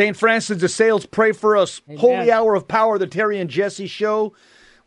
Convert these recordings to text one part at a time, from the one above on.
St. Francis de Sales, pray for us. Amen. Holy hour of power, the Terry and Jesse show.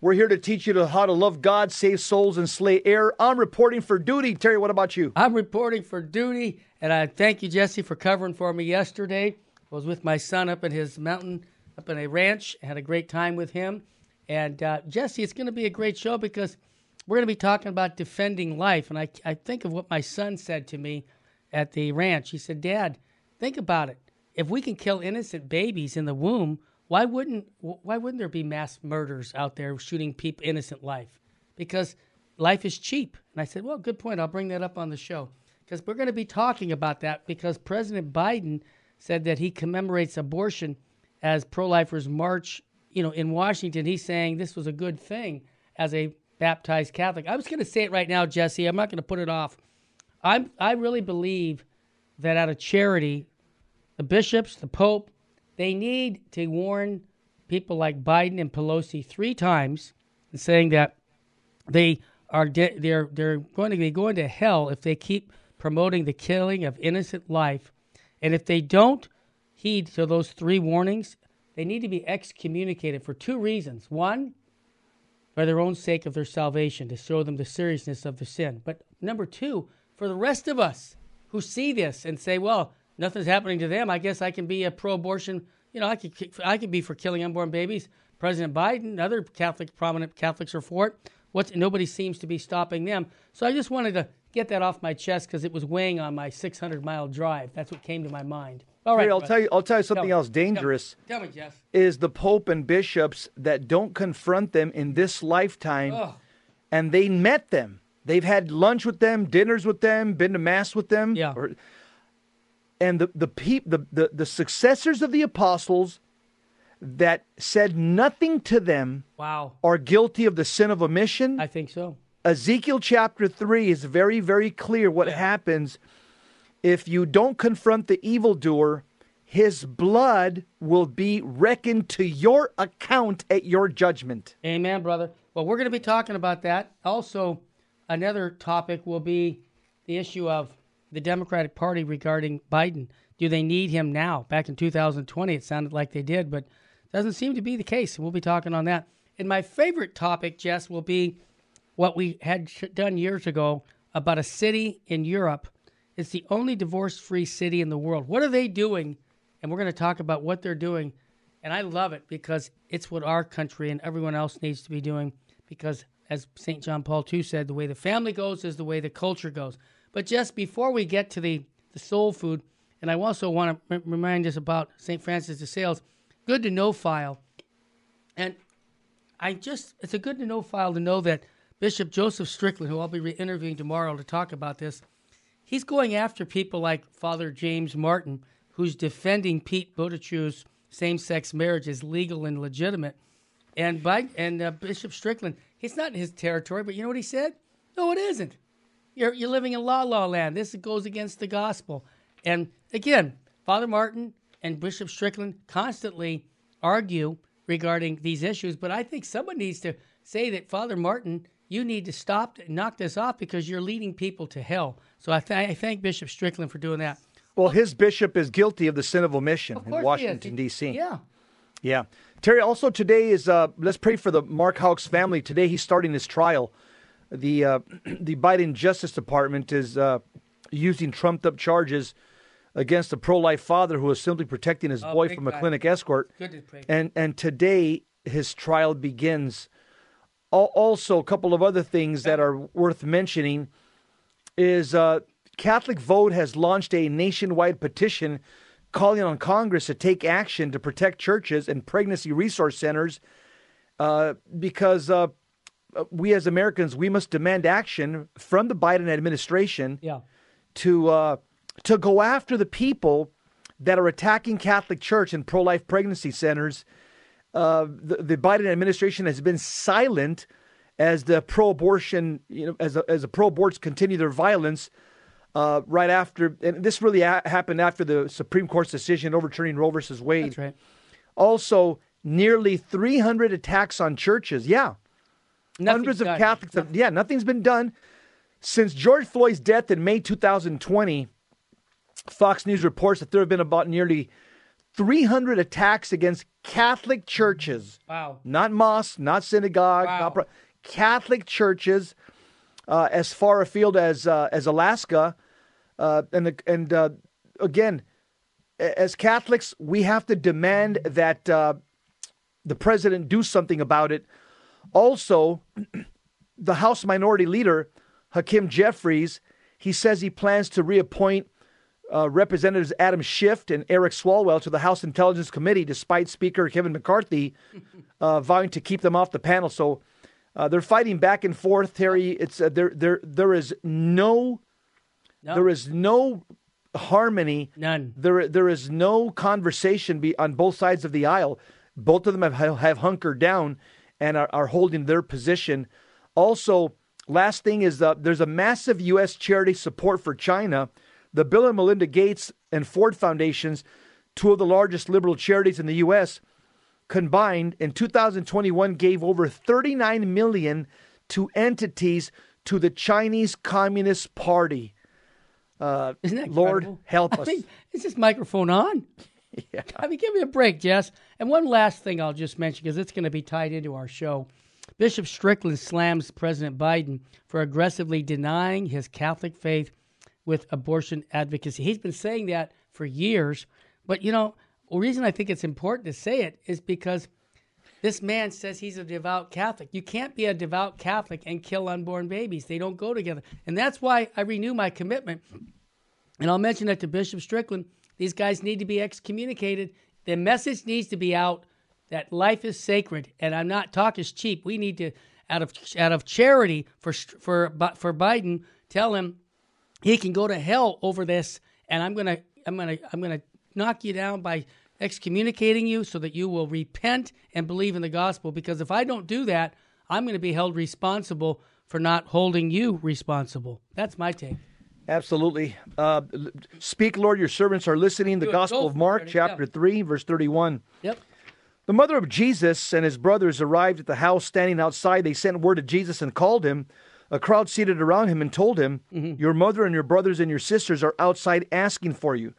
We're here to teach you how to love God, save souls, and slay air. I'm reporting for duty. Terry, what about you? I'm reporting for duty, and I thank you, Jesse, for covering for me yesterday. I was with my son up in his mountain, up in a ranch. had a great time with him. And uh, Jesse, it's going to be a great show because we're going to be talking about defending life. And I, I think of what my son said to me at the ranch. He said, Dad, think about it. If we can kill innocent babies in the womb, why wouldn't why wouldn't there be mass murders out there shooting people innocent life? Because life is cheap. And I said, well, good point. I'll bring that up on the show because we're going to be talking about that because President Biden said that he commemorates abortion as pro-lifers march, you know, in Washington. He's saying this was a good thing as a baptized Catholic. I was going to say it right now, Jesse. I'm not going to put it off. I'm I really believe that out of charity, the bishops, the Pope, they need to warn people like Biden and Pelosi three times, saying that they are de- they're they're going to be going to hell if they keep promoting the killing of innocent life, and if they don't heed to those three warnings, they need to be excommunicated for two reasons. One, for their own sake of their salvation, to show them the seriousness of the sin. But number two, for the rest of us who see this and say, well, nothing's happening to them. I guess I can be a pro-abortion. You know, I could I could be for killing unborn babies. President Biden, other Catholic prominent Catholics are for it. What's nobody seems to be stopping them. So I just wanted to get that off my chest because it was weighing on my 600 mile drive. That's what came to my mind. All right, I'll brother. tell you. I'll tell you something Tell else dangerous. Tell me, Jess. Is the Pope and bishops that don't confront them in this lifetime, Oh. and they met them. They've had lunch with them, dinners with them, been to mass with them. Yeah. or- and the the, peop, the the the successors of the apostles that said nothing to them Wow. are guilty of the sin of omission. I think so. Ezekiel chapter 3 is very, very clear what happens if you don't confront the evildoer. His blood will be reckoned to your account at your judgment. Amen, brother. Well, we're going to be talking about that. Also, another topic will be the issue of the Democratic Party regarding Biden. Do they need him now? Back in 2020, it sounded like they did, but doesn't seem to be the case. We'll be talking on that. And my favorite topic, Jess, will be what we had done years ago about a city in Europe. It's the only divorce free city in the world. What are they doing? And we're going to talk about what they're doing. And I love it because it's what our country and everyone else needs to be doing. Because, as St. John Paul II said, the way the family goes is the way the culture goes. But just before we get to the, the soul food, and I also want to r- remind us about St. Francis de Sales, good to know file. And I just, it's a good to know file to know that Bishop Joseph Strickland, who I'll be re- interviewing tomorrow to talk about this, he's going after people like Father James Martin, who's defending Pete Buttigieg's same-sex marriage as legal and legitimate. And by, and uh, Bishop Strickland, it's not in his territory, but you know what he said? No, it isn't. You're you're living in la la land. This goes against the gospel. And again, Father Martin and Bishop Strickland constantly argue regarding these issues, but I think someone needs to say that Father Martin, you need to stop and knock this off because you're leading people to hell. So I, th- I thank Bishop Strickland for doing that. Well, his bishop is guilty of the sin of omission Of in course he is. Washington, D.C. Yeah. Yeah. Terry, also today is, uh, let's pray for the Mark Houck's family. Today he's starting his trial. The, uh, the Biden Justice Department is uh, using trumped up charges against a pro life father who was simply protecting his Oh, boy from a time. clinic escort. Good to pray. And, and today his trial begins. Also, a couple of other things that are worth mentioning is uh, Catholic Vote has launched a nationwide petition calling on Congress to take action to protect churches and pregnancy resource centers uh, because uh, we as Americans we must demand action from the Biden administration Yeah. to uh, to go after the people that are attacking Catholic Church and pro-life pregnancy centers. Uh, the, the Biden administration has been silent as the pro-abortion, you know, as the, as the pro-aborts continue their violence. Uh, right after, and this really ha- happened after the Supreme Court's decision overturning Roe versus Wade. That's right. Also, nearly 300 attacks on churches. Yeah, hundreds of done. Catholics. Have, yeah, nothing's been done since George Floyd's death in May 2020. Fox News reports that there have been about nearly 300 attacks against Catholic churches. Wow. Not mosques, not synagogue, Wow. not pro- Catholic churches uh, as far afield as uh, as Alaska. Uh, and the, and uh, again, as Catholics, we have to demand that uh, the president do something about it. Also, the House Minority Leader, Hakeem Jeffries, he says he plans to reappoint uh, Representatives Adam Schiff and Eric Swalwell to the House Intelligence Committee, despite Speaker Kevin McCarthy uh, vowing to keep them off the panel. So uh, they're fighting back and forth, Terry. It's uh, there. There there is no No. there is no harmony. None. There there is no conversation be, on both sides of the aisle. Both of them have have hunkered down and are, are holding their position. Also, last thing is uh, there's a massive U.S. charity support for China. The Bill and Melinda Gates and Ford Foundations, two of the largest liberal charities in the U.S., combined in 2021 gave over 39 million to entities to the Chinese Communist Party. Uh, Isn't that Lord, incredible? help I us. mean, is this microphone on? Yeah. I mean, give me a break, Jess. And one last thing I'll just mention because it's going to be tied into our show. Bishop Strickland slams President Biden for aggressively denying his Catholic faith with abortion advocacy. He's been saying that for years. But, you know, the reason I think it's important to say it is because this man says he's a devout Catholic. You can't be a devout Catholic and kill unborn babies. They don't go together. And that's why I renew my commitment. And I'll mention that to Bishop Strickland. These guys need to be excommunicated. The message needs to be out that life is sacred. And I'm not talk is cheap. We need to, out of out of charity for for for Biden, tell him he can go to hell over this. And I'm gonna I'm gonna I'm gonna knock you down by excommunicating you so that you will repent and believe in the gospel. Because if I don't do that, I'm going to be held responsible for not holding you responsible. That's my take. Absolutely. Uh, speak, Lord, your servants are listening. The Gospel of Mark, chapter 3, verse 31. Yep. The mother of Jesus and his brothers arrived at the house standing outside. They sent word to Jesus and called him. A crowd seated around him and told him, Your mother and your brothers and your sisters are outside asking for you.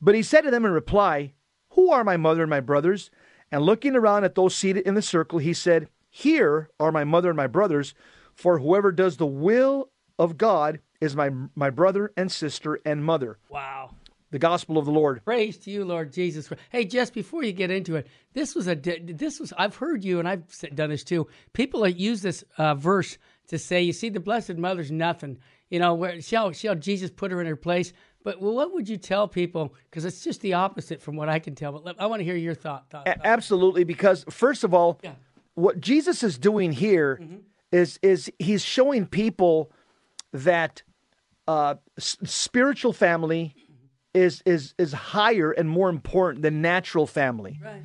But he said to them in reply, Who are my mother and my brothers? And looking around at those seated in the circle, he said, Here are my mother and my brothers, for whoever does the will of God is my, my brother and sister and mother. Wow. The gospel of the Lord. Praise to you, Lord Jesus. Hey, Jess, before you get into it, this was a this was I've heard you and I've done this too. People that use this uh, verse to say, you see, the Blessed Mother's nothing. You know, where see how Jesus put her in her place. But well, what would you tell people? Because it's just the opposite from what I can tell. But let- I want to hear your thought. thought- A- absolutely, because first of all, Yeah. what Jesus is doing here is is he's showing people that uh, s- spiritual family is is is higher and more important than natural family. Right.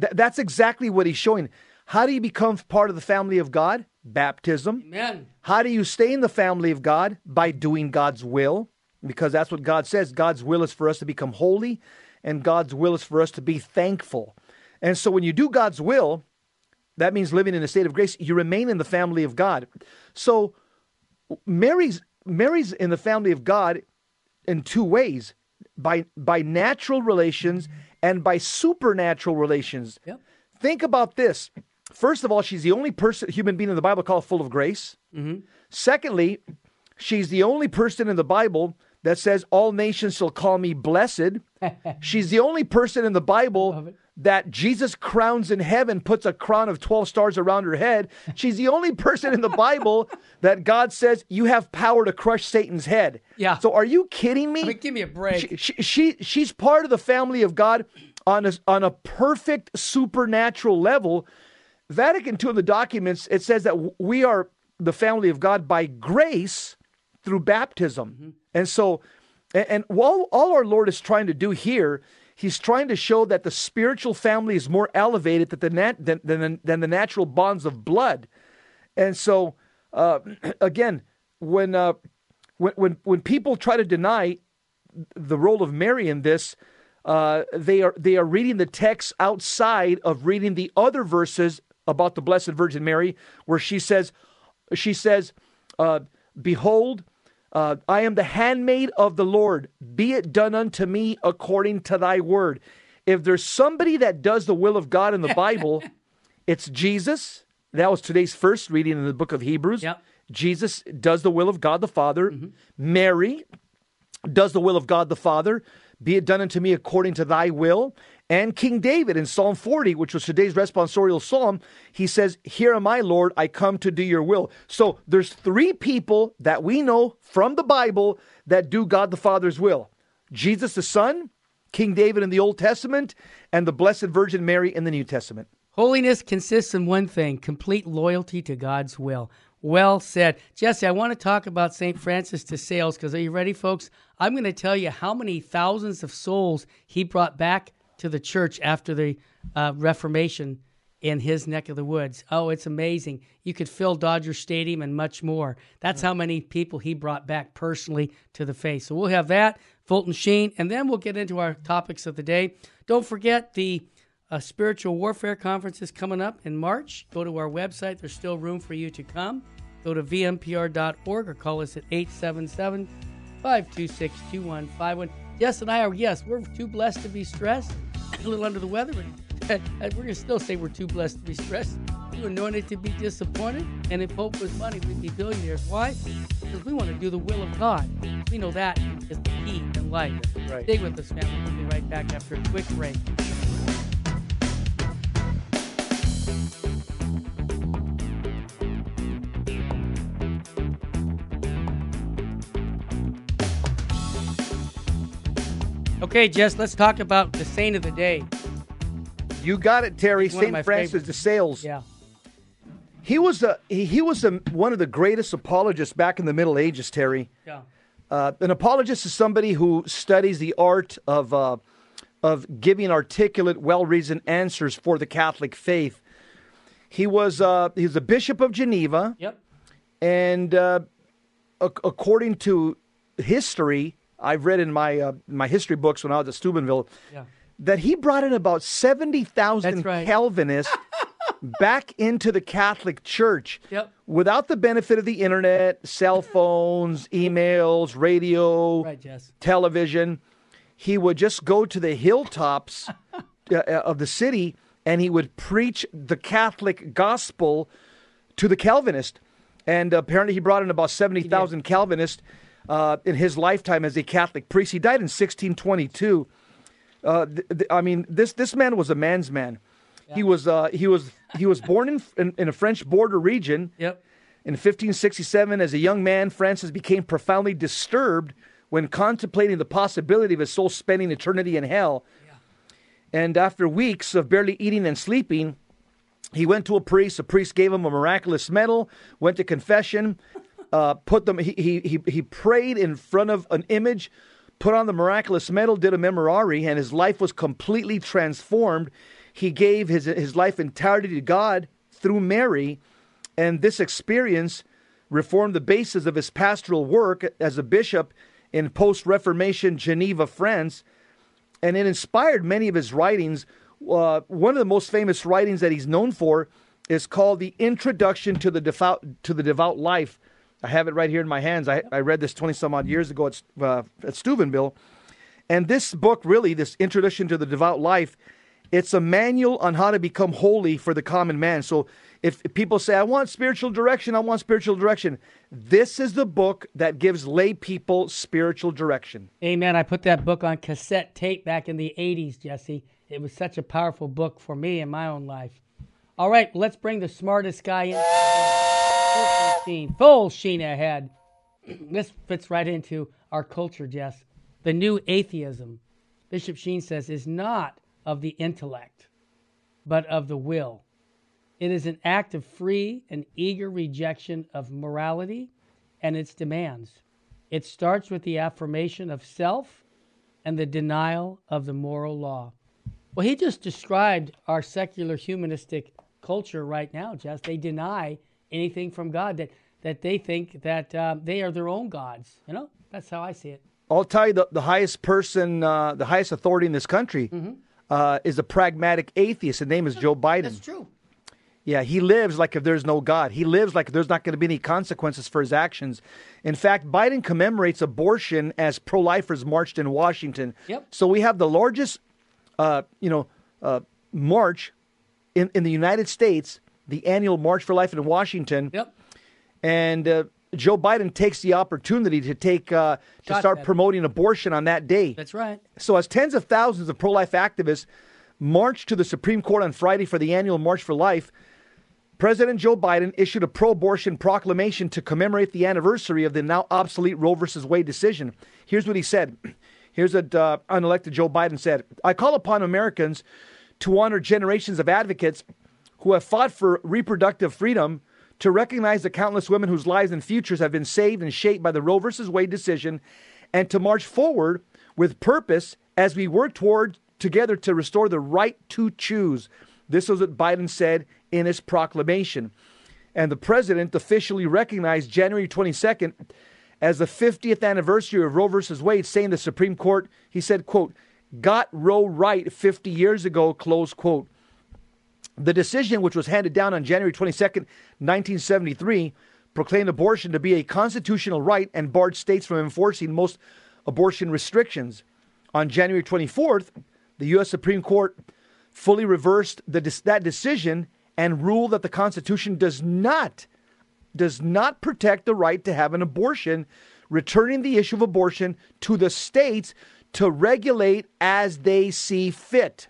Th- that's exactly what he's showing. How do you become part of the family of God? Baptism. Amen. How do you stay in the family of God? By doing God's will, because that's what God says. God's will is for us to become holy, and God's will is for us to be thankful. And so when you do God's will, that means living in a state of grace, you remain in the family of God. So Mary's Mary's in the family of God in two ways. By by natural relations and by supernatural relations. Yep. Think about this. First of all, she's the only person, human being in the Bible called full of grace. Mm-hmm. Secondly, she's the only person in the Bible that says, All nations shall call me blessed. she's the only person in the Bible that Jesus crowns in heaven, puts a crown of 12 stars around her head. She's the only person in the Bible that God says, You have power to crush Satan's head. Yeah. So are you kidding me? I mean, give me a break. She, she, she she's part of the family of God on a, on a perfect supernatural level. Vatican II in the documents it says that we are the family of God by grace through baptism, mm-hmm. and so and, and while all our Lord is trying to do here, He's trying to show that the spiritual family is more elevated than the nat- than, than, than the natural bonds of blood, and so uh, again, when uh, when when when people try to deny the role of Mary in this, uh, they are they are reading the text outside of reading the other verses about the Blessed Virgin Mary, where she says, she says, uh, "Behold, uh, I am the handmaid of the Lord. Be it done unto me according to Thy word." if there's somebody that does the will of God in the Bible, it's Jesus. That was today's first reading in the book of Hebrews. Yep. Jesus does the will of God the Father. Mary does the will of God the Father. Be it done unto me according to thy will. And King David in Psalm 40, which was today's responsorial psalm, he says, Here am I, Lord, I come to do your will. So there's three people that we know from the Bible that do God the Father's will Jesus the Son, King David in the Old Testament, and the Blessed Virgin Mary in the New Testament. Holiness consists in one thing complete loyalty to God's will. Well said. Jesse, I want to talk about St. Francis de Sales because are you ready, folks? I'm going to tell you how many thousands of souls he brought back to the church after the uh, Reformation in his neck of the woods. Oh, it's amazing. You could fill Dodger Stadium and much more. That's how many people he brought back personally to the faith. So we'll have that, Fulton Sheen, and then we'll get into our topics of the day. Don't forget the uh, spiritual warfare conference is coming up in March. Go to our website. There's still room for you to come. Go to vmpr.org or call us at 877 526 2151. Yes, and I are, yes, we're too blessed to be stressed, a little under the weather, but we're going to still say we're too blessed to be stressed. Too anointed to be disappointed. And if hope was money, we'd be billionaires. Why? Because we want to do the will of God. We know that is the key in life. Right. Stay with us, family. We'll be right back after a quick break. Okay, Jess, let's talk about the saint of the day. You got it, Terry. One of my St. Francis favorites. de Sales. Yeah. He was a he, was a, one of the greatest apologists back in the Middle Ages, Terry. Yeah. Uh, an apologist is somebody who studies the art of uh, of giving articulate, well-reasoned answers for the Catholic faith. He was uh, he was a bishop of Geneva, Yep. and uh, ac- according to history, I've read in my uh, my history books when I was at Steubenville Yeah. that he brought in about seventy thousand right. Calvinists back into the Catholic Church Yep. without the benefit of the internet, cell phones, emails, radio, Right, television. He would just go to the hilltops uh, of the city and he would preach the Catholic gospel to the Calvinist. And apparently, he brought in about 70,000 Calvinists uh, in his lifetime as a Catholic priest. He died in 1622. Uh, th- th- I mean, this, this man was a man's man. He was uh, he was he was born in, in in a French border region. Yep. In 1567, as a young man, Francis became profoundly disturbed when contemplating the possibility of his soul spending eternity in hell. And after weeks of barely eating and sleeping, he went to a priest. A priest gave him a miraculous medal, went to confession, uh, put them. He, he he prayed in front of an image, put on the miraculous medal, did a memorare, and his life was completely transformed. He gave his his life entirely to God through Mary, and this experience reformed the basis of his pastoral work as a bishop in post-Reformation Geneva, France and it inspired many of his writings. Uh, one of the most famous writings that he's known for is called "The Introduction to the Devout to the Devout Life." I have it right here in my hands. I, I read this twenty some odd years ago at uh, at Steubenville, and this book really, this Introduction to the Devout Life, it's a manual on how to become holy for the common man. So if people say, "I want spiritual direction," I want spiritual direction. This is the book that gives lay people spiritual direction. Amen. I put that book on cassette tape back in the 80s, Jesse. It was such a powerful book for me in my own life. All right, let's bring the smartest guy in. Fulton Sheen, ahead. this fits right into our culture, Jess. The new atheism, Bishop Sheen says, is not of the intellect, but of the will. It is an act of free and eager rejection of morality and its demands. It starts with the affirmation of self and the denial of the moral law. Well, he just described our secular humanistic culture right now, Jess. They deny anything from God that, that they think that uh, they are their own gods. You know, that's how I see it. I'll tell you the, the highest person, uh, the highest authority in this country uh, is a pragmatic atheist. His name is Joe Biden. That's true. Yeah, he lives like if there's no God. He lives like there's not going to be any consequences for his actions. In fact, Biden commemorates abortion as pro lifers marched in Washington. Yep. So we have the largest uh, you know, uh, march in, in the United States, the annual March for Life in Washington. Yep. And uh, Joe Biden takes the opportunity to take uh, to Shot start promoting abortion on that day. That's right. So, as tens of thousands of pro life activists marched to the Supreme Court on Friday for the annual March for Life, President Joe Biden issued a pro abortion proclamation to commemorate the anniversary of the now obsolete Roe v. Wade decision. Here's what he said. Here's what uh, unelected Joe Biden said I call upon Americans to honor generations of advocates who have fought for reproductive freedom, to recognize the countless women whose lives and futures have been saved and shaped by the Roe v. Wade decision, and to march forward with purpose as we work toward together to restore the right to choose. This was what Biden said in his proclamation. And the president officially recognized January 22nd as the 50th anniversary of Roe versus Wade, saying the Supreme Court, he said, quote, got Roe right 50 years ago, close quote. The decision, which was handed down on January 22nd, 1973, proclaimed abortion to be a constitutional right and barred states from enforcing most abortion restrictions. On January 24th, the U.S. Supreme Court fully reversed the, that decision and ruled that the Constitution does not does not protect the right to have an abortion, returning the issue of abortion to the states to regulate as they see fit.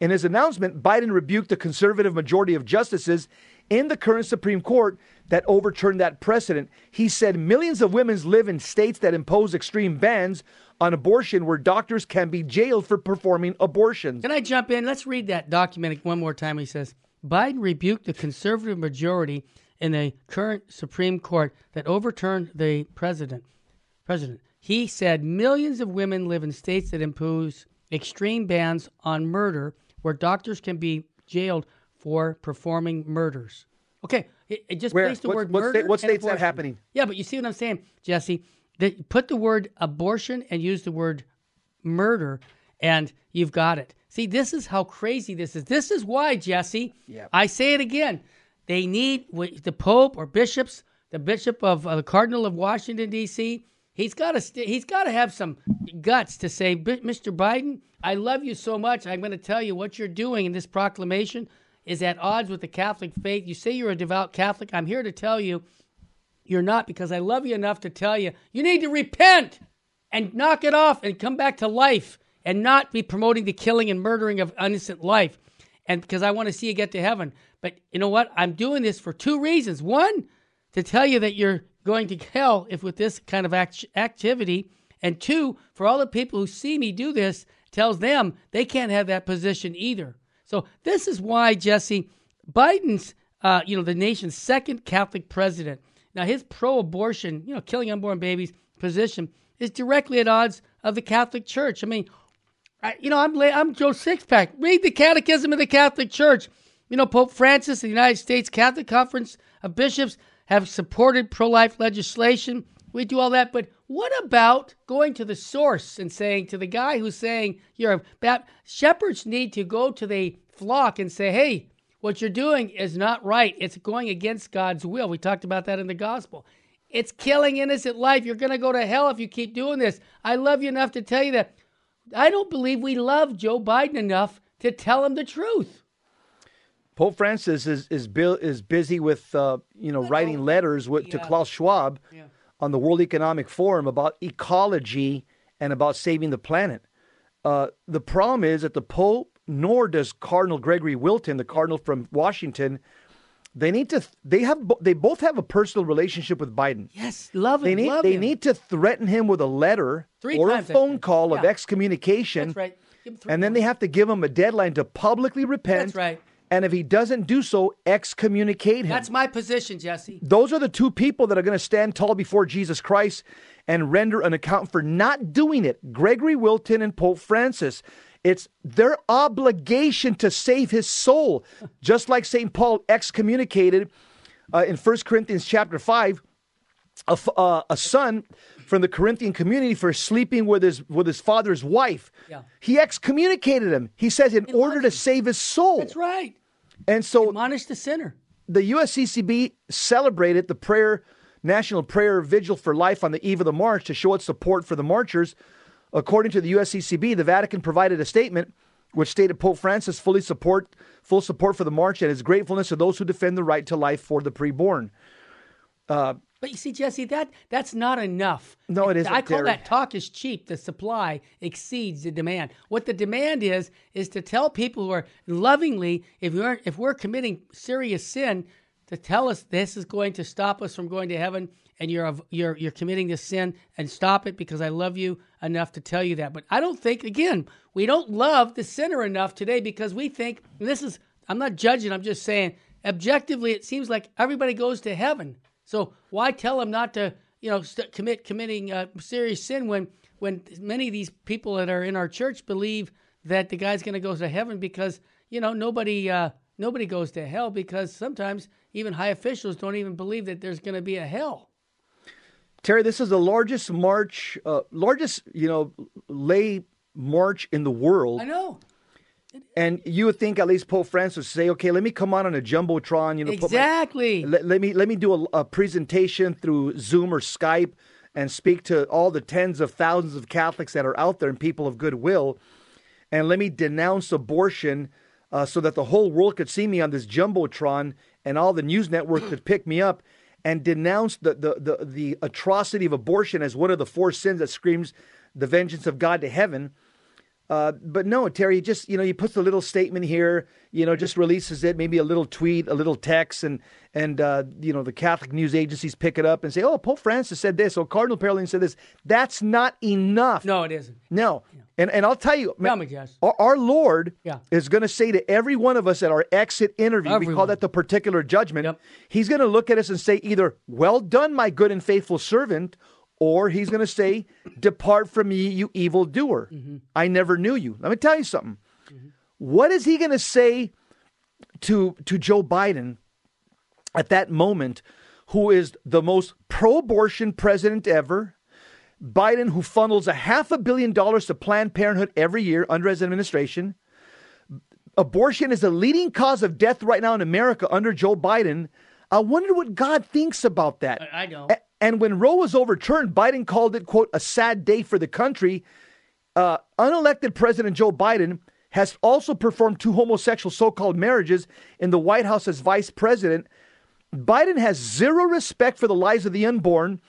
In his announcement, Biden rebuked the conservative majority of justices in the current Supreme Court that overturned that precedent. He said millions of women live in states that impose extreme bans on abortion where doctors can be jailed for performing abortions. Can I jump in? Let's read that document one more time. He says Biden rebuked the conservative majority in the current Supreme Court that overturned the president. President. He said millions of women live in states that impose extreme bans on murder where doctors can be jailed for performing murders. Okay, it, it just Where? placed the What- word what murder. state- what state's that happening? Yeah, but you see what I'm saying, Jesse? They put the word abortion and use the word murder, and you've got it. See, this is how crazy this is. This is why, Jesse. Yeah. I say it again. They need the Pope or bishops, the Bishop of uh, the Cardinal of Washington D.C. He's got to st- he's got to have some guts to say, Mr. Biden, I love you so much. I'm going to tell you what you're doing in this proclamation is at odds with the Catholic faith. You say you're a devout Catholic. I'm here to tell you you're not because I love you enough to tell you you need to repent and knock it off and come back to life and not be promoting the killing and murdering of innocent life. And because I want to see you get to heaven. But you know what? I'm doing this for two reasons. One, to tell you that you're going to hell if with this kind of act- activity. And two, for all the people who see me do this, tells them they can't have that position either. So this is why Jesse Biden's, uh, you know, the nation's second Catholic president. Now his pro-abortion, you know, killing unborn babies position is directly at odds of the Catholic Church. I mean, I, you know, I'm I'm Joe Sixpack. Read the Catechism of the Catholic Church. You know, Pope Francis, the United States Catholic Conference of Bishops have supported pro-life legislation. We do all that, but what about going to the source and saying to the guy who's saying you're a Bap- shepherds need to go to the flock and say, "Hey, what you're doing is not right. It's going against God's will." We talked about that in the gospel. It's killing innocent life. You're going to go to hell if you keep doing this. I love you enough to tell you that. I don't believe we love Joe Biden enough to tell him the truth. Pope Francis is is, bu- is busy with uh, you know writing letters with, to Yeah. Klaus Schwab Yeah. on the World Economic Forum about ecology and about saving the planet. Uh, the problem is that the Pope, nor does Cardinal Gregory Wilton, the Cardinal from Washington, they need to. They have. They both have a personal relationship with Biden. Yes, love him. They need. They him. need to threaten him with a letter Three or a phone call of excommunication. That's right. And then they have to give him a deadline to publicly repent. That's right. And if he doesn't do so, excommunicate him. That's my position, Jesse. Those are the two people that are going to stand tall before Jesus Christ and render an account for not doing it Gregory Wilton and Pope Francis. It's their obligation to save his soul, just like St. Paul excommunicated uh, in 1 Corinthians chapter 5 a, f- uh, a son from the Corinthian community for sleeping with his with his father's wife. Yeah. He excommunicated him. He says in order to save his soul. That's right. And so Admonish the sinner. the USCCB celebrated the prayer National Prayer Vigil for Life on the eve of the march to show its support for the marchers. According to the USCCB, the Vatican provided a statement which stated Pope Francis fully support full support for the march and his gratefulness to those who defend the right to life for the preborn. Uh, but you see, Jesse, that that's not enough. No, it isn't. I call Terry. that talk is cheap. The supply exceeds the demand. What the demand is is to tell people who are lovingly, if we're if we're committing serious sin, to tell us this is going to stop us from going to heaven, and you're you're you're committing this sin, and stop it because I love you enough to tell you that. But I don't think again we don't love the sinner enough today because we think this is. I'm not judging. I'm just saying objectively, it seems like everybody goes to heaven. So why tell them not to, you know, st- commit committing uh, serious sin when when many of these people that are in our church believe that the guy's going to go to heaven because you know nobody uh, nobody goes to hell because sometimes even high officials don't even believe that there's going to be a hell. Terry, this is the largest march, uh, largest you know lay march in the world. I know. And you would think at least Pope Francis would say, "Okay, let me come on on a jumbotron, you know, exactly. My, let, let, me let me do a, a, presentation through Zoom or Skype and speak to all the tens of thousands of Catholics that are out there and people of goodwill, and let me denounce abortion uh, so that the whole world could see me on this jumbotron and all the news networks could pick me up." And denounce the, the, the, the atrocity of abortion as one of the four sins that screams the vengeance of God to heaven. Uh, but no, Terry, just you know, he puts a little statement here, you know, just releases it, maybe a little tweet, a little text, and and uh, you know the Catholic news agencies pick it up and say, "Oh, Pope Francis said this," or Cardinal Parolin said this. That's not enough. No, it isn't. No, yeah. and and I'll tell you, tell me, Jess. Our, our Lord yeah. is going to say to every one of us at our exit interview, Everyone. we call that the particular judgment. Yep. He's going to look at us and say, either "Well done, my good and faithful servant," or he's going to say, Depart from me, you evildoer. Mm-hmm. I never knew you. Let me tell you something. Mm-hmm. What is he going to say to, to Joe Biden at that moment, who is the most pro abortion president ever? Biden, who funnels a half a billion dollars to Planned Parenthood every year under his administration. Abortion is the leading cause of death right now in America under Joe Biden. I wonder what God thinks about that. I know. And when Roe was overturned, Biden called it, quote, a sad day for the country. Uh, unelected President Joe Biden has also performed two homosexual so called marriages in the White House as vice president. Biden has zero respect for the lives of the unborn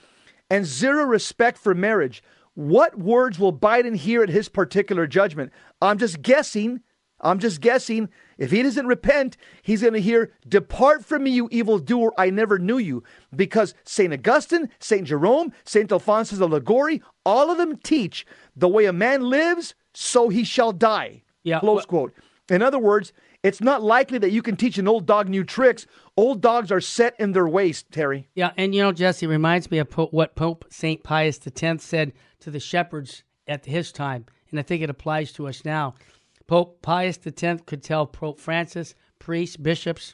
and zero respect for marriage. What words will Biden hear at his particular judgment? I'm just guessing. I'm just guessing. If he doesn't repent, he's going to hear, Depart from me, you evildoer, I never knew you. Because St. Augustine, St. Jerome, St. Alphonsus of Liguori, all of them teach the way a man lives, so he shall die. Yeah, Close well, quote. In other words, it's not likely that you can teach an old dog new tricks. Old dogs are set in their ways, Terry. Yeah, and you know, Jesse reminds me of Pope, what Pope St. Pius X said to the shepherds at his time, and I think it applies to us now. Pope Pius X could tell Pope Francis, priests, bishops,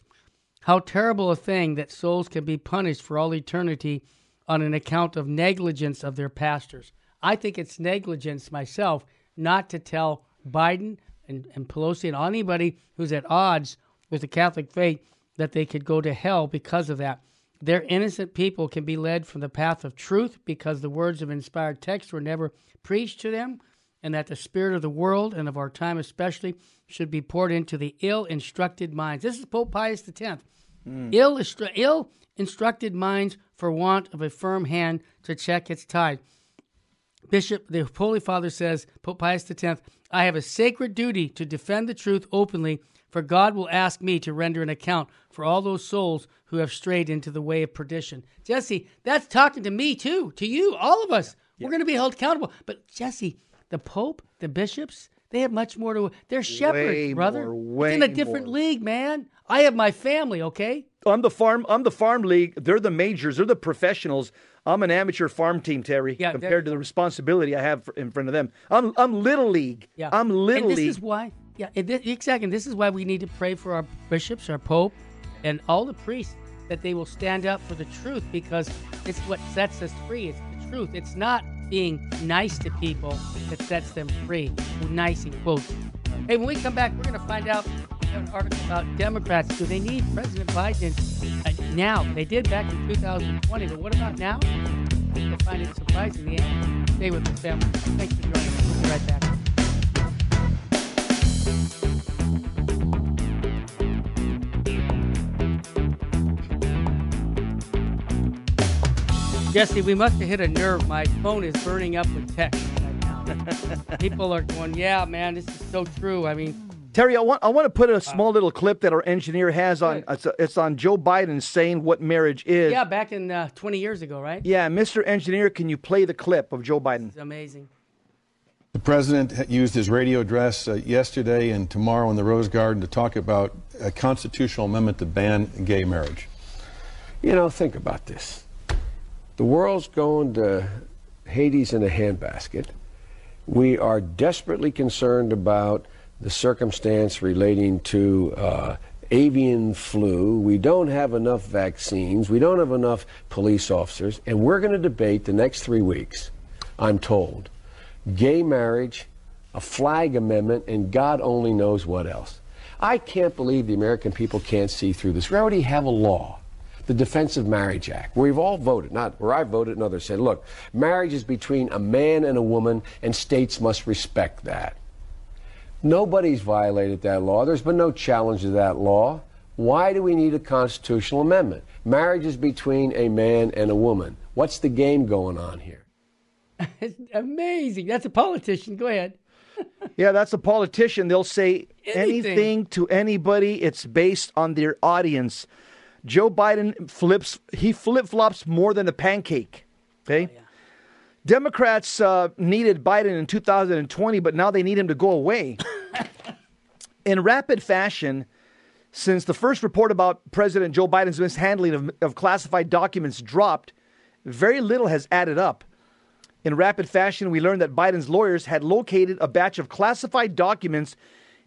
how terrible a thing that souls can be punished for all eternity on an account of negligence of their pastors. I think it's negligence myself not to tell Biden and, and Pelosi and anybody who's at odds with the Catholic faith that they could go to hell because of that. Their innocent people can be led from the path of truth because the words of inspired text were never preached to them and that the spirit of the world and of our time especially should be poured into the ill instructed minds. This is Pope Pius X. Mm. Ill, Ill instructed minds for want of a firm hand to check its tide. Bishop, the Holy Father says, Pope Pius X, I have a sacred duty to defend the truth openly, for God will ask me to render an account for all those souls who have strayed into the way of perdition. Jesse, that's talking to me too, to you, all of us. Yeah. We're going to be held accountable. But Jesse, the Pope, the bishops, they have much more to. They're shepherds, way brother. More, it's in a different more. league, man. I have my family, okay? I'm the farm. I'm the farm league. They're the majors. They're the professionals. I'm an amateur farm team, Terry. Yeah, compared to the responsibility I have in front of them. I'm I'm little league. Yeah, I'm little and this league. is why. Yeah, this, exactly. And this is why we need to pray for our bishops, our pope, and all the priests that they will stand up for the truth because it's what sets us free. It's the truth. It's not being nice to people that sets them free. Nice in quotes. Hey, when we come back, we're going to find out an article about Democrats. Do they need President Biden uh, now? They did back in 2020, but what about now? You'll find it surprising. The answer. Stay with us, family. Thanks for joining us. We'll be right back. Jesse, we must have hit a nerve. My phone is burning up with text right now. People are going, yeah, man, this is so true. I mean, Terry, I want I want to put a small little clip that our engineer has on. It's, it's on Joe Biden saying what marriage is. yeah, back in uh, 20 years ago, right? Yeah, Mr. Engineer, can you play the clip of Joe Biden? It's amazing. The president used his radio address uh, yesterday and tomorrow in the Rose Garden to talk about a constitutional amendment to ban gay marriage. You know, think about this. The world's going to Hades in a handbasket. We are desperately concerned about the circumstance relating to uh, avian flu. We don't have enough vaccines. We don't have enough police officers. And we're going to debate the next three weeks, I'm told, gay marriage, a flag amendment, and God only knows what else. I can't believe the American people can't see through this. We already have a law the Defense of Marriage Act, where we've all voted, not where I voted and others said, look, marriage is between a man and a woman, and states must respect that. Nobody's violated that law. There's been no challenge to that law. Why do we need a constitutional amendment? Marriage is between a man and a woman. What's the game going on here? It's amazing. That's a politician. Go ahead. Yeah, that's a politician. They'll say Anything. anything to anybody. It's based on their audience. Joe Biden flips. He flip flops more than a pancake. Okay. Democrats uh, needed Biden in 2020, but now they need him to go away. in rapid fashion, since the first report about President Joe Biden's mishandling of, of classified documents dropped, very little has added up. In rapid fashion, we learned that Biden's lawyers had located a batch of classified documents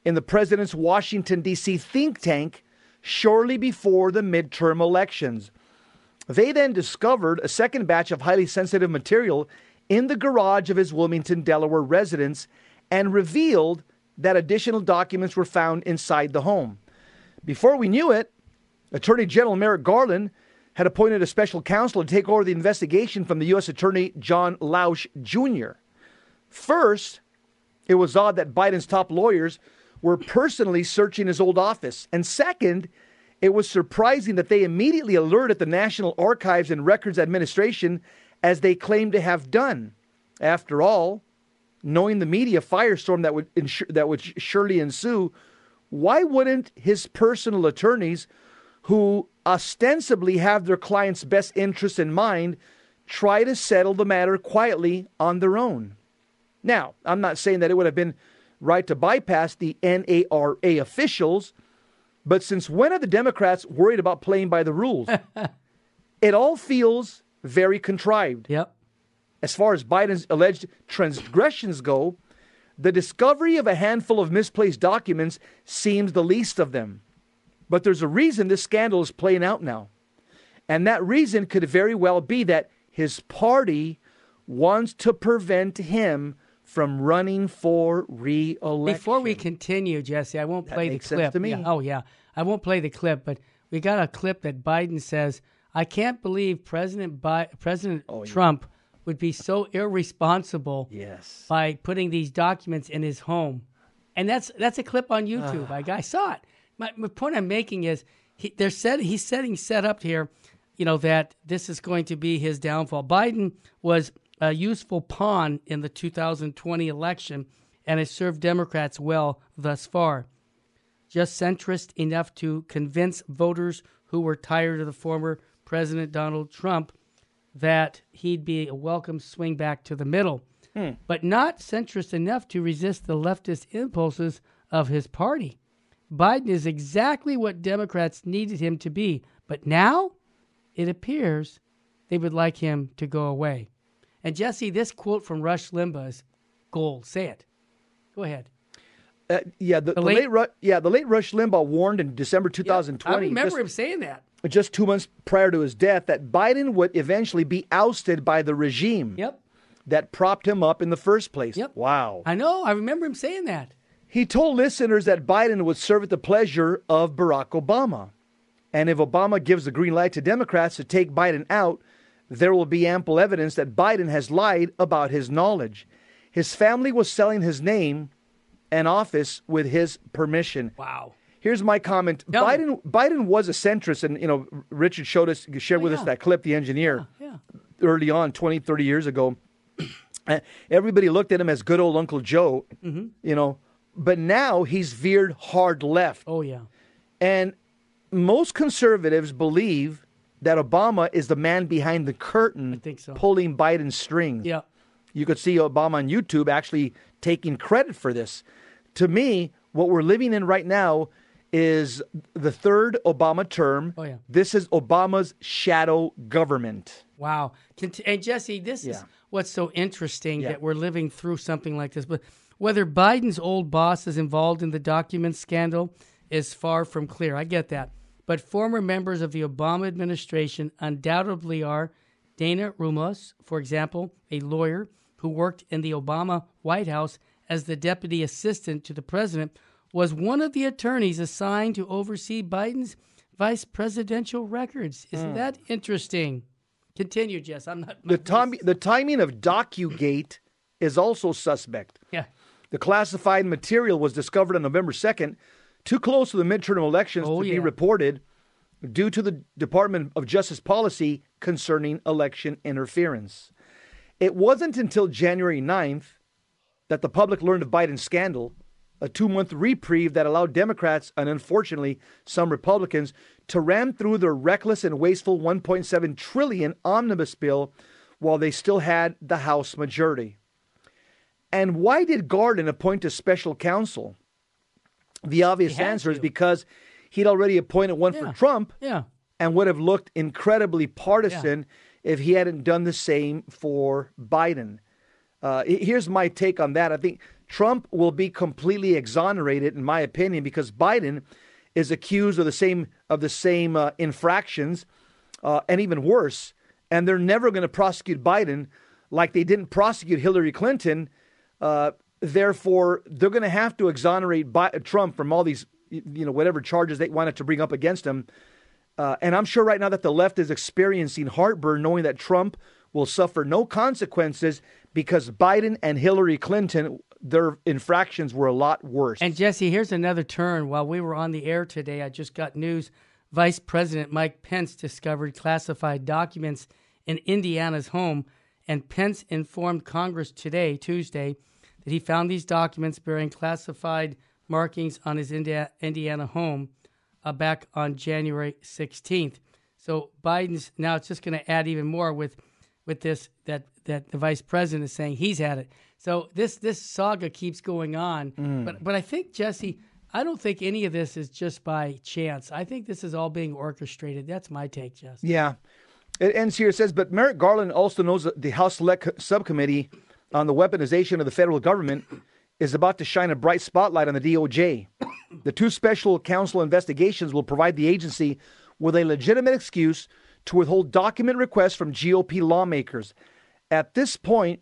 in the president's Washington, D.C. think tank shortly before the midterm elections. They then discovered a second batch of highly sensitive material in the garage of his Wilmington, Delaware residence and revealed that additional documents were found inside the home. Before we knew it, Attorney General Merrick Garland had appointed a special counsel to take over the investigation from the U.S. Attorney John Lausch Jr. First, it was odd that Biden's top lawyers were personally searching his old office. And second, it was surprising that they immediately alerted the National Archives and Records Administration as they claimed to have done. After all, knowing the media firestorm that would that would surely ensue, why wouldn't his personal attorneys, who ostensibly have their client's best interests in mind, try to settle the matter quietly on their own? Now, I'm not saying that it would have been right to bypass the NARA officials, but since when are the Democrats worried about playing by the rules? it all feels very contrived. Yep. As far as Biden's alleged transgressions go, the discovery of a handful of misplaced documents seems the least of them. But there's a reason this scandal is playing out now. And that reason could very well be that his party wants to prevent him from running for re-election. Before we continue, Jesse, I won't play the clip. to me. Yeah, oh yeah, I won't play the clip, but we got a clip that Biden says, "I can't believe President Bi- President oh, Trump would be so irresponsible Yes. by putting these documents in his home," and that's that's a clip on ah. YouTube. I, I saw it. My, my point I'm making is he, they're set, he's setting set up here, you know, that this is going to be his downfall. Biden was a useful pawn in the 2020 election and has served Democrats well thus far. Just centrist enough to convince voters who were tired of the former President Donald Trump that he'd be a welcome swing back to the middle, hmm. but not centrist enough to resist the leftist impulses of his party. Biden is exactly what Democrats needed him to be, but now it appears they would like him to go away. And Jesse, this quote from Rush Limbaugh is gold. Say it. Go ahead. Uh, yeah, the, the late- late, Ru- yeah, the late Rush Limbaugh warned in December 2020. I remember just- him saying that. just two months prior to his death that Biden would eventually be ousted by the regime Yep. that propped him up in the first place. Yep. Wow. I know. I remember him saying that. He told listeners that Biden would serve at the pleasure of Barack Obama. And if Obama gives the green light to Democrats to take Biden out, there will be ample evidence that Biden has lied about his knowledge. His family was selling his name and office with his permission. Wow. Here's my comment. Me. Biden Biden was a centrist, and you know Richard showed us shared with us that clip. The engineer, Yeah. early on, 20, 30 years ago, everybody looked at him as good old Uncle Joe, Mm-hmm. you know. But now he's veered hard left. Oh yeah. And most conservatives believe that Obama is the man behind the curtain so. pulling Biden's strings. Yeah. You could see Obama on YouTube actually taking credit for this. To me, what we're living in right now is the third Obama term. Oh, yeah. This is Obama's shadow government. Wow. And Jesse, this is what's so interesting Yeah. that we're living through something like this. But whether Biden's old boss is involved in the document scandal is far from clear. I get that. But former members of the Obama administration undoubtedly are. Dana Remus, for example, a lawyer who worked in the Obama White House as the deputy assistant to the president, was one of the attorneys assigned to oversee Biden's vice presidential records. Isn't hmm. that interesting? Continue, Jess. I'm not. The, tom- the timing of DocuGate is also suspect. Yeah. The classified material was discovered on November 2nd, too close to the midterm elections Oh, to be reported due to the Department of Justice policy concerning election interference. It wasn't until January 9th that the public learned of Biden's scandal, a two month reprieve that allowed Democrats and unfortunately some Republicans to ram through their reckless and wasteful 1.7 trillion omnibus bill while they still had the House majority. And why did Garland appoint a special counsel? The obvious answer is because he'd already appointed one Yeah. for Trump Yeah. and would have looked incredibly partisan if he hadn't done the same for Biden. Uh, here's my take on that. I think Trump will be completely exonerated, in my opinion, because Biden is accused of the same of the same uh, infractions, uh, and even worse. And they're never going to prosecute Biden like they didn't prosecute Hillary Clinton. Uh, therefore, they're going to have to exonerate Trump from all these, you know, whatever charges they wanted to bring up against him. Uh, and I'm sure right now that the left is experiencing heartburn knowing that Trump will suffer no consequences because Biden and Hillary Clinton, their infractions were a lot worse. And Jesse, here's another turn. While we were on the air today, I just got news. Vice President Mike Pence discovered classified documents in Indiana's home, and Pence informed Congress today, Tuesday, that he found these documents bearing classified markings on his Indiana home uh, back on January 16th. So Biden's now it's just going to add even more with with this that that the vice president is saying he's had it. So this this saga keeps going on. But but I think Jesse, I don't think any of this is just by chance. I think this is all being orchestrated. That's my take, Jesse. Yeah. It ends here. It says, but Merrick Garland also knows that the House Select Subcommittee on the weaponization of the federal government is about to shine a bright spotlight on the DOJ. The two special counsel investigations will provide the agency with a legitimate excuse to withhold document requests from GOP lawmakers. At this point,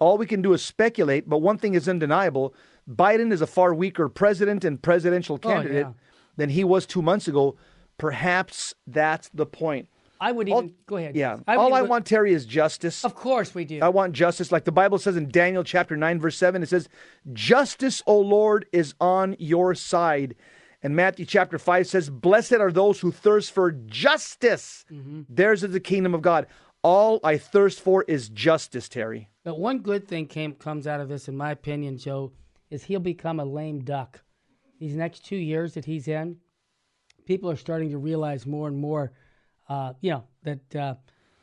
all we can do is speculate, but one thing is undeniable Biden is a far weaker president and presidential oh, candidate yeah. than he was two months ago. Perhaps that's the point. I would even go ahead. Yeah. Would All I want, Terry, is justice. Of course we do. I want justice. Like the Bible says in Daniel chapter 9, verse 7, it says, Justice, O Lord, is on your side. And Matthew chapter 5 says, Blessed are those who thirst for justice. Mm-hmm. Theirs is the kingdom of God. All I thirst for is justice, Terry. But one good thing came comes out of this, in my opinion, Joe, is he'll become a lame duck. These next two years that he's in, people are starting to realize more and more, uh, you know, that. Uh,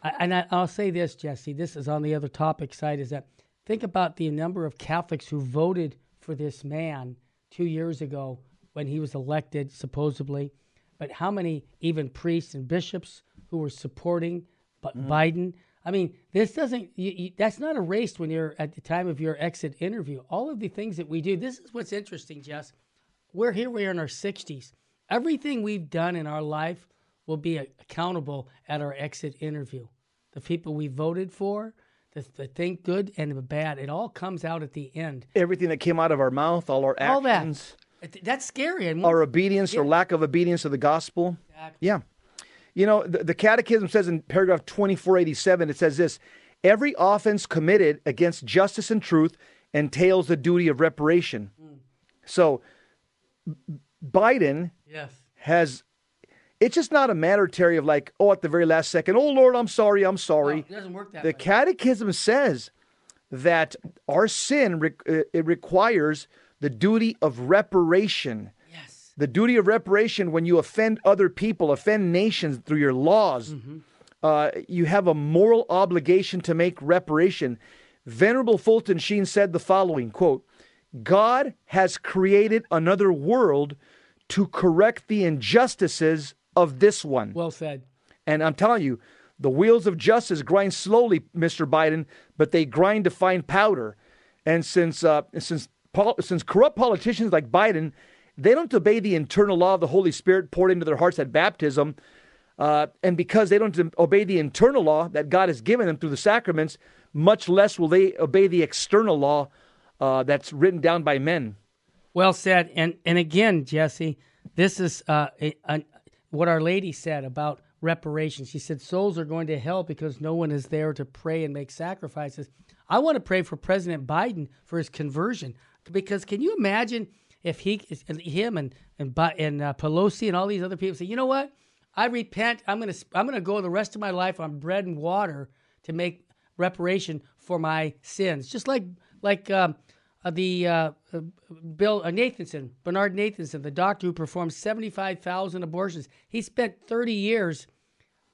I, and I, I'll say this, Jesse. This is on the other topic side. Is that think about the number of Catholics who voted for this man two years ago when he was elected, supposedly, but how many even priests and bishops who were supporting but Biden? I mean, this doesn't. You, you, that's not erased when you're at the time of your exit interview. All of the things that we do. This is what's interesting, Jess. We're here. We're in our 60s. Everything we've done in our life will be accountable at our exit interview. The people we voted for, the, the thing good and the bad, it all comes out at the end. Everything that came out of our mouth, all our All that. actions, That's scary. And our obedience or lack of obedience to the gospel. Yeah. You know, the, the Catechism says in paragraph 2487, it says this every offense committed against justice and truth entails the duty of reparation. Mm. So, B- Biden yes. has it's just not a matter, Terry, of like, oh, at the very last second, oh, Lord, I'm sorry, I'm sorry. No, it doesn't work that the way. Catechism says that our sin re- uh, it requires the duty of reparation. Yes. The duty of reparation when you offend other people, offend nations through your laws. Uh, you have a moral obligation to make reparation. Venerable Fulton Sheen said the following quote, God has created another world to correct the injustices of this one. Well said. And I'm telling you, the wheels of justice grind slowly, Mr. Biden, but they grind to fine powder. And since uh, since pol- since corrupt politicians like Biden, they don't obey the internal law of the Holy Spirit poured into their hearts at baptism, uh, and because they don't obey the internal law that God has given them through the sacraments, much less will they obey the external law uh, that's written down by men. Well said. And and again, Jesse, this is uh, a, a, what Our Lady said about reparations. She said souls are going to hell because no one is there to pray and make sacrifices. I want to pray for President Biden for his conversion because can you imagine if he, him, and and and uh, Pelosi and all these other people say, you know what, I repent. I'm gonna I'm gonna go the rest of my life on bread and water to make reparation for my sins, just like like. Um, the uh, uh, Bill uh, Nathanson, Bernard Nathanson, the doctor who performed 75,000 abortions. He spent 30 years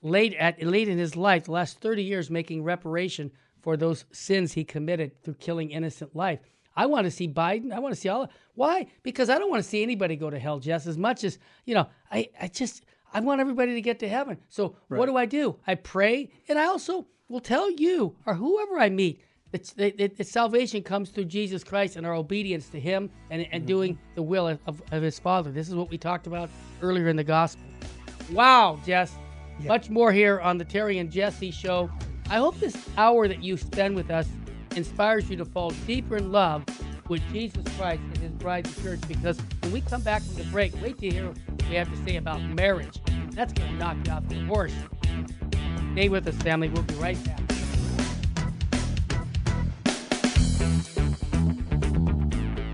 late at late in his life, the last 30 years, making reparation for those sins he committed through killing innocent life. I want to see Biden. I want to see all. Why? Because I don't want to see anybody go to hell, Jess. As much as you know, I, I just I want everybody to get to heaven. So what do I do? I pray, and I also will tell you or whoever I meet it's, it, it, salvation comes through Jesus Christ and our obedience to Him and, and mm-hmm. doing the will of, of, His Father. This is what we talked about earlier in the gospel. Wow, Jess. Yeah. Much more here on the Terry and Jesse show. I hope this hour that you spend with us inspires you to fall deeper in love with Jesus Christ and His bride, the church, because when we come back from the break, wait to hear what we have to say about marriage. That's going to knock you off the horse. Stay with us, family. We'll be right back.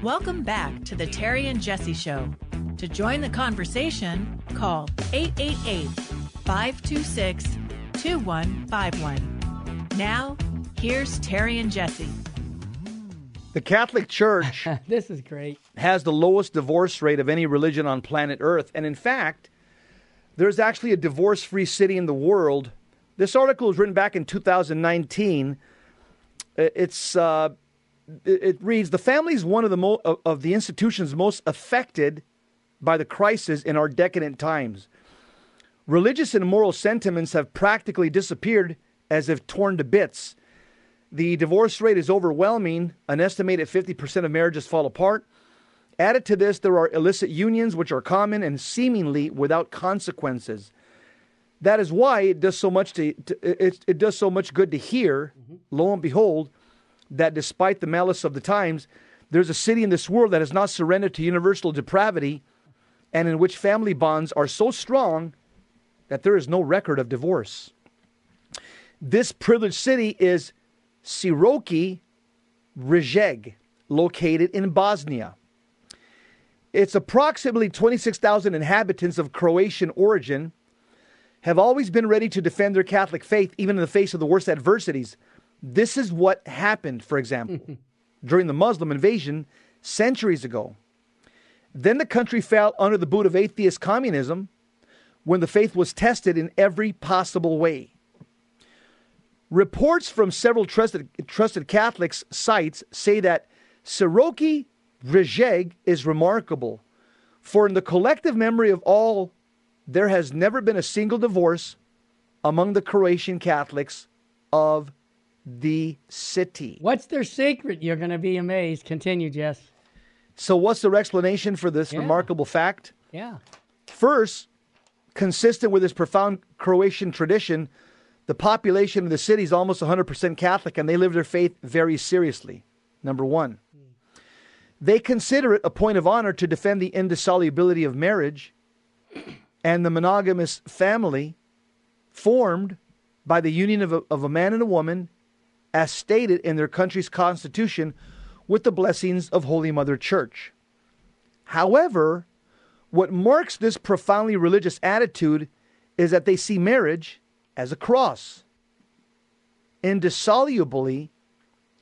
Welcome back to the Terry and Jesse Show. To join the conversation, call 888 526 2151. Now, here's Terry and Jesse. The Catholic Church this is great. has the lowest divorce rate of any religion on planet Earth. And in fact, there's actually a divorce free city in the world. This article was written back in 2019. It's uh, it reads the family is one of the mo- of the institutions most affected by the crisis in our decadent times. Religious and moral sentiments have practically disappeared as if torn to bits. The divorce rate is overwhelming. An estimated 50% of marriages fall apart. Added to this, there are illicit unions, which are common and seemingly without consequences. That is why it does so much to, to it, it, does so much good to hear. Mm-hmm. Lo and behold, that despite the malice of the times, there's a city in this world that has not surrendered to universal depravity and in which family bonds are so strong that there is no record of divorce. This privileged city is Široki Brijeg, located in Bosnia. Its approximately 26,000 inhabitants of Croatian origin have always been ready to defend their Catholic faith even in the face of the worst adversities. This is what happened, for example, during the Muslim invasion centuries ago. Then the country fell under the boot of atheist communism when the faith was tested in every possible way. Reports from several trusted, trusted Catholics sites say that Široki Brijeg is remarkable, for in the collective memory of all, there has never been a single divorce among the Croatian Catholics of the city. What's their secret? You're going to be amazed. Continue, Jess. So, what's their explanation for this yeah. remarkable fact? Yeah. First, consistent with this profound Croatian tradition, the population of the city is almost 100% Catholic and they live their faith very seriously. Number one. They consider it a point of honor to defend the indissolubility of marriage and the monogamous family formed by the union of a, of a man and a woman as stated in their country's constitution with the blessings of Holy Mother Church. However, What marks this profoundly religious attitude is that they see marriage as a cross, indissolubly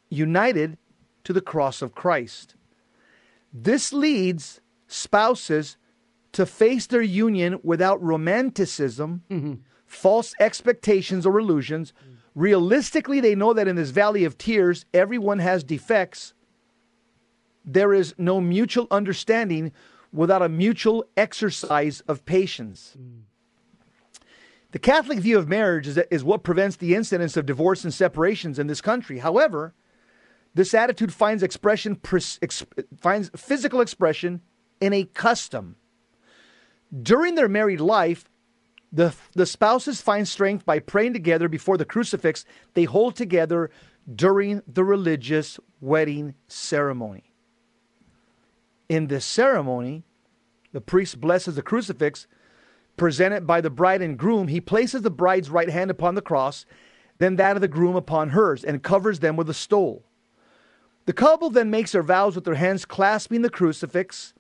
united to the cross of Christ. This leads spouses to face their union without romanticism, mm-hmm. false expectations or illusions. Realistically, they know that in this valley of tears, everyone has defects. There is no mutual understanding without a mutual exercise of patience. The Catholic view of marriage is, is what prevents the incidence of divorce and separations in this country. However, this attitude finds expression pres- ex- finds physical expression in a custom. During their married life, the, the spouses find strength by praying together before the crucifix they hold together during the religious wedding ceremony. In this ceremony, the priest blesses the crucifix presented by the bride and groom. He places the bride's right hand upon the cross, then that of the groom upon hers, and covers them with a stole. The couple then makes their vows with their hands clasping the crucifix.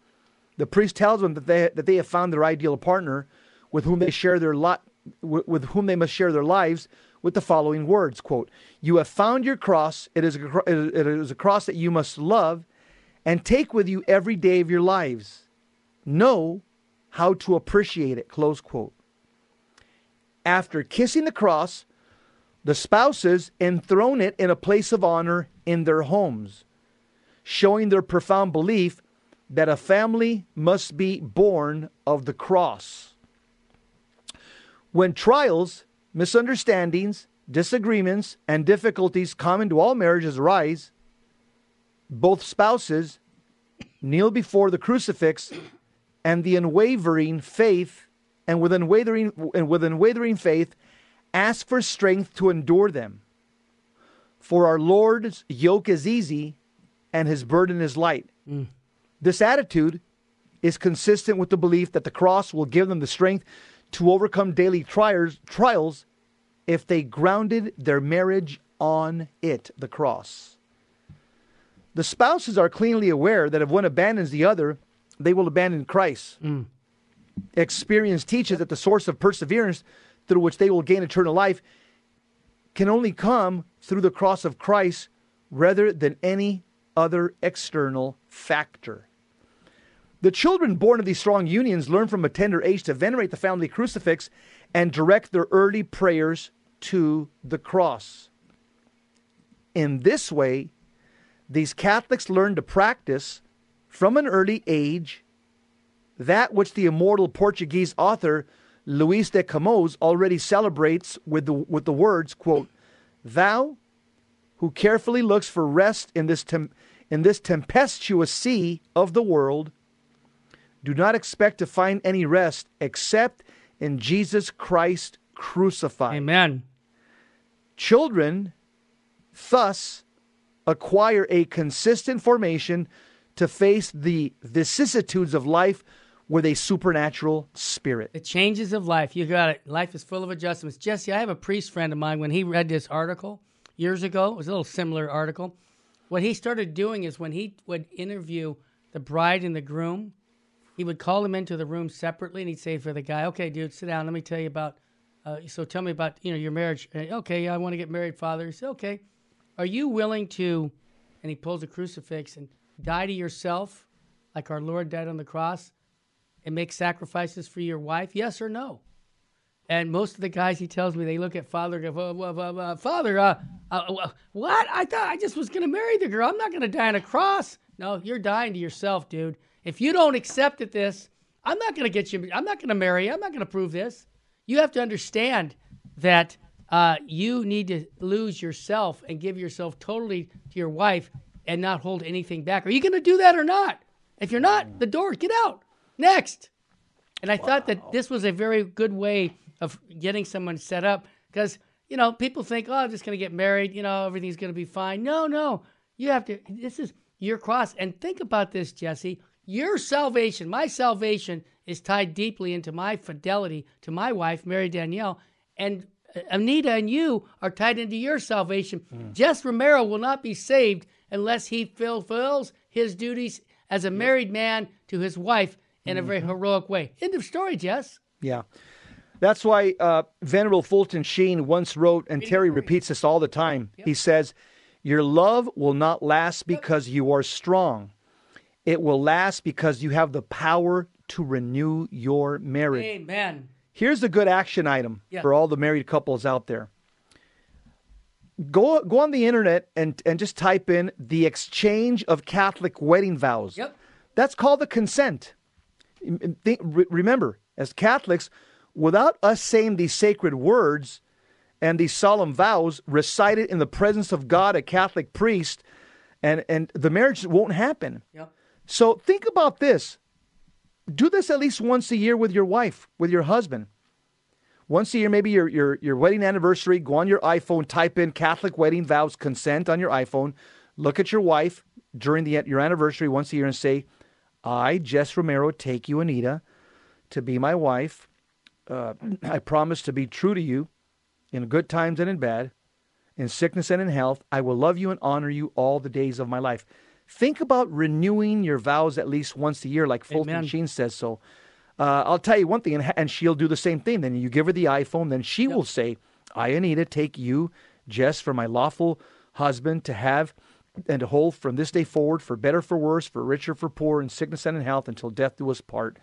The priest tells them that they, that they have found their ideal partner with whom they share their lot, with whom they must share their lives with the following words quote you have found your cross. It is a, it is a cross that you must love and take with you every day of your lives. Know how to appreciate it close quote. After kissing the cross the spouses enthrone it in a place of honor in their homes showing their profound belief that a family must be born of the cross when trials, misunderstandings, disagreements, and difficulties common to all marriages arise, both spouses kneel before the crucifix and the unwavering faith and with unwavering and with unwavering faith ask for strength to endure them. For our Lord's yoke is easy and his burden is light. Mm. This attitude is consistent with the belief that the cross will give them the strength to overcome daily trials, trials if they grounded their marriage on it, the cross. The spouses are cleanly aware that if one abandons the other, they will abandon Christ. Mm. Experience teaches that the source of perseverance through which they will gain eternal life can only come through the cross of Christ rather than any other external factor. The children born of these strong unions learn from a tender age to venerate the family crucifix and direct their early prayers to the cross. In this way, these Catholics learn to practice from an early age that which the immortal Portuguese author Luis de Camões already celebrates with the, with the words, quote, Thou who carefully looks for rest in this, tem- in this tempestuous sea of the world, do not expect to find any rest except in Jesus Christ crucified. Amen. Children thus acquire a consistent formation to face the vicissitudes of life with a supernatural spirit. The changes of life. You got it. Life is full of adjustments. Jesse, I have a priest friend of mine. When he read this article years ago, it was a little similar article. What he started doing is when he would interview the bride and the groom, he would call him into the room separately, and he'd say for the guy, "Okay, dude, sit down. Let me tell you about. Uh, so tell me about you know your marriage. Uh, okay, I want to get married, father. He said, "Okay, are you willing to?" And he pulls a crucifix and die to yourself, like our Lord died on the cross, and make sacrifices for your wife. Yes or no? And most of the guys, he tells me, they look at father, and go, "Uh, uh, "Father, uh, what? I thought I just was going to marry the girl. I'm not going to die on a cross." No, you're dying to yourself, dude. If you don't accept it, this, I'm not going to get you. I'm not going to marry you. I'm not going to prove this. You have to understand that uh, you need to lose yourself and give yourself totally to your wife and not hold anything back. Are you going to do that or not? If you're not, the door, get out. Next. And I thought that this was a very good way of getting someone set up because, you know, people think, oh, I'm just going to get married. You know, everything's going to be fine. No, no. You have to, this is your cross. And think about this, Jesse. Your salvation, my salvation, is tied deeply into my fidelity to my wife, Mary Danielle. And uh, Anita and you are tied into your salvation. Jess Romero will not be saved unless he fulfills his duties as a married man to his wife in a very heroic way. End of story, Jess. Yeah. That's why uh, Venerable Fulton Sheen once wrote, and Terry repeats this all the time. He says, Your love will not last because you are strong. It will last because you have the power to renew your marriage. Amen. Here's a good action item Yeah. for all the married couples out there. Go go on the internet and and just type in the exchange of Catholic wedding vows. Yep. That's called the consent. Think, re- remember, as Catholics, without us saying these sacred words and these solemn vows recited in the presence of God, a Catholic priest, and and the marriage won't happen. Yep. So think about this. Do this at least once a year with your wife, with your husband. Once a year, maybe your, your, your wedding anniversary, go on your iPhone, type in Catholic wedding vows consent on your iPhone. Look at your wife during the, your anniversary once a year and say, I, Jess Romero, take you, Anita, to be my wife. Uh, I promise to be true to you in good times and in bad, in sickness and in health. I will love you and honor you all the days of my life. Think about renewing your vows at least once a year, like Fulton Amen. Sheen says so. Uh, I'll tell you one thing, and, and she'll do the same thing. Then you give her the iPhone, then she will say, I, Anita, take you, Jess, for my lawful husband to have and to hold from this day forward, for better, for worse, for richer, for poor, in sickness and in health, until death do us part.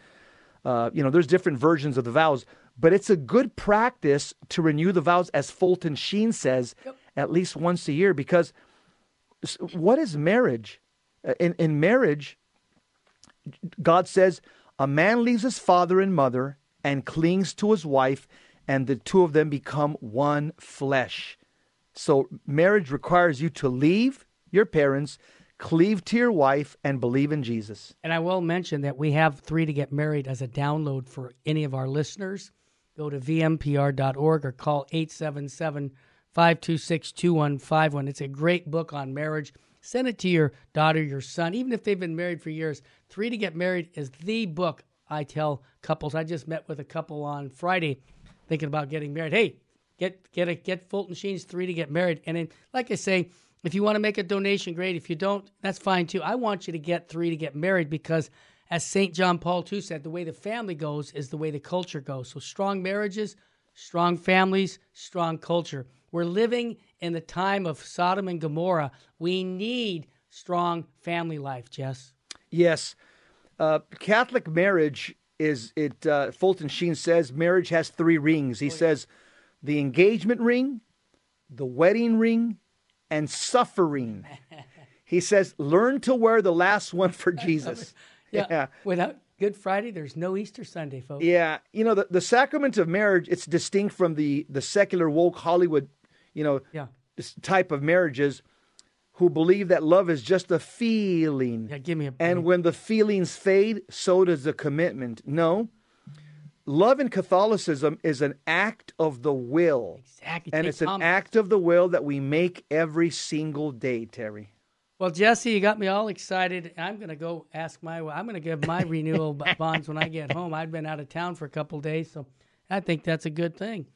Uh, you know, there's different versions of the vows, but it's a good practice to renew the vows, as Fulton Sheen says, at least once a year, because what is marriage? Uh, In, in marriage, God says, a man leaves his father and mother and clings to his wife, and the two of them become one flesh. So, marriage requires you to leave your parents, cleave to your wife, and believe in Jesus. And I will mention that we have Three to Get Married as a download for any of our listeners. Go to vmpr.org or call 877 526 2151. It's a great book on marriage. Send it to your daughter, your son, even if they've been married for years. Three to Get Married is the book I tell couples. I just met with a couple on Friday thinking about getting married. Hey, get get a, get Fulton Sheen's Three to Get Married. And then, like I say, if you want to make a donation, great. If you don't, that's fine too. I want you to get Three to Get Married because, as St. John Paul II said, the way the family goes is the way the culture goes. So strong marriages, strong families, strong culture. We're living in the time of Sodom and Gomorrah. We need strong family life, Jess. Yes. Uh, Catholic marriage is it uh, Fulton Sheen says marriage has three rings. He says the engagement ring, the wedding ring, and suffering. he says learn to wear the last one for Jesus. yeah. Without Good Friday, there's no Easter Sunday, folks. Yeah, you know the, the sacrament of marriage. It's distinct from the the secular woke Hollywood, you know, Yeah. this type of marriages, who believe that love is just a feeling. Yeah, give me a And when the feelings fade, so does the commitment. No, love in Catholicism is an act of the will, Exactly. and Take it's an act of the will that we make every single day. Terry. Well, Jesse, you got me all excited. I'm going to go ask my. I'm going to give my renewal bonds when I get home. I've been out of town for a couple days, so I think that's a good thing.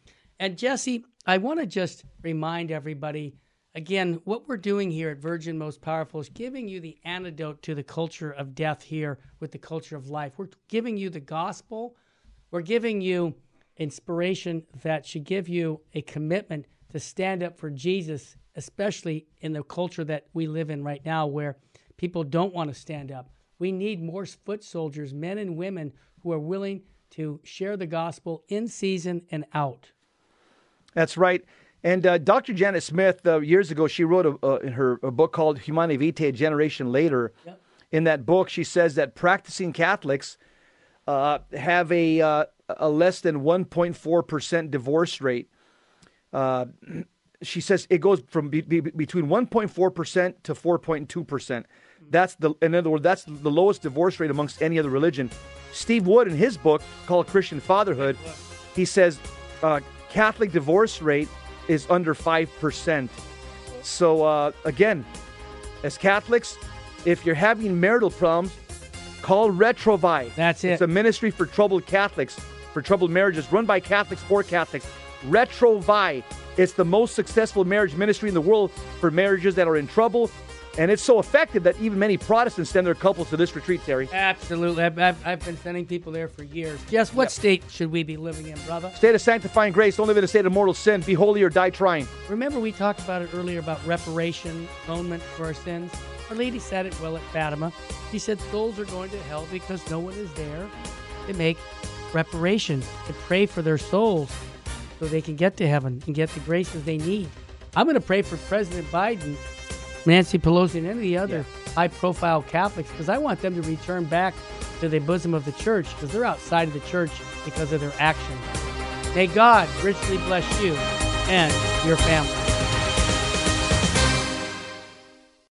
And Jesse, I want to just remind everybody again what we're doing here at Virgin Most Powerful is giving you the antidote to the culture of death here with the culture of life. We're giving you the gospel. We're giving you inspiration that should give you a commitment to stand up for Jesus, especially in the culture that we live in right now where people don't want to stand up. We need more foot soldiers, men and women who are willing to share the gospel in season and out. That's right. And uh, Dr. Janet Smith, uh, years ago, she wrote a, uh, in her a book called Humanae Vitae, A Generation Later. Yep. In that book, she says that practicing Catholics uh, have a, uh, a less than 1.4% divorce rate. Uh, she says it goes from be, be, between 1.4% to 4.2%. That's the, in other words, that's the lowest divorce rate amongst any other religion. Steve Wood, in his book called Christian Fatherhood, he says uh, Catholic divorce rate is under 5%. So, uh, again, as Catholics, if you're having marital problems, call Retrouvaille. That's it. It's a ministry for troubled Catholics, for troubled marriages, run by Catholics for Catholics. Retrouvaille. It's the most successful marriage ministry in the world for marriages that are in trouble. And it's so effective that even many Protestants send their couples to this retreat, Terry. Absolutely. I've, I've, I've been sending people there for years. Jess, what state should we be living in, brother? State of sanctifying grace, don't live in a state of mortal sin. Be holy or die trying. Remember, we talked about it earlier about reparation, atonement for our sins? Our lady said it well at Fatima. She said souls are going to hell because no one is there to make reparation, to pray for their souls so they can get to heaven and get the graces they need. I'm going to pray for President Biden, Nancy Pelosi, and any of the other high profile Catholics because I want them to return back to the bosom of the church because they're outside of the church because of their actions. May God richly bless you and your family.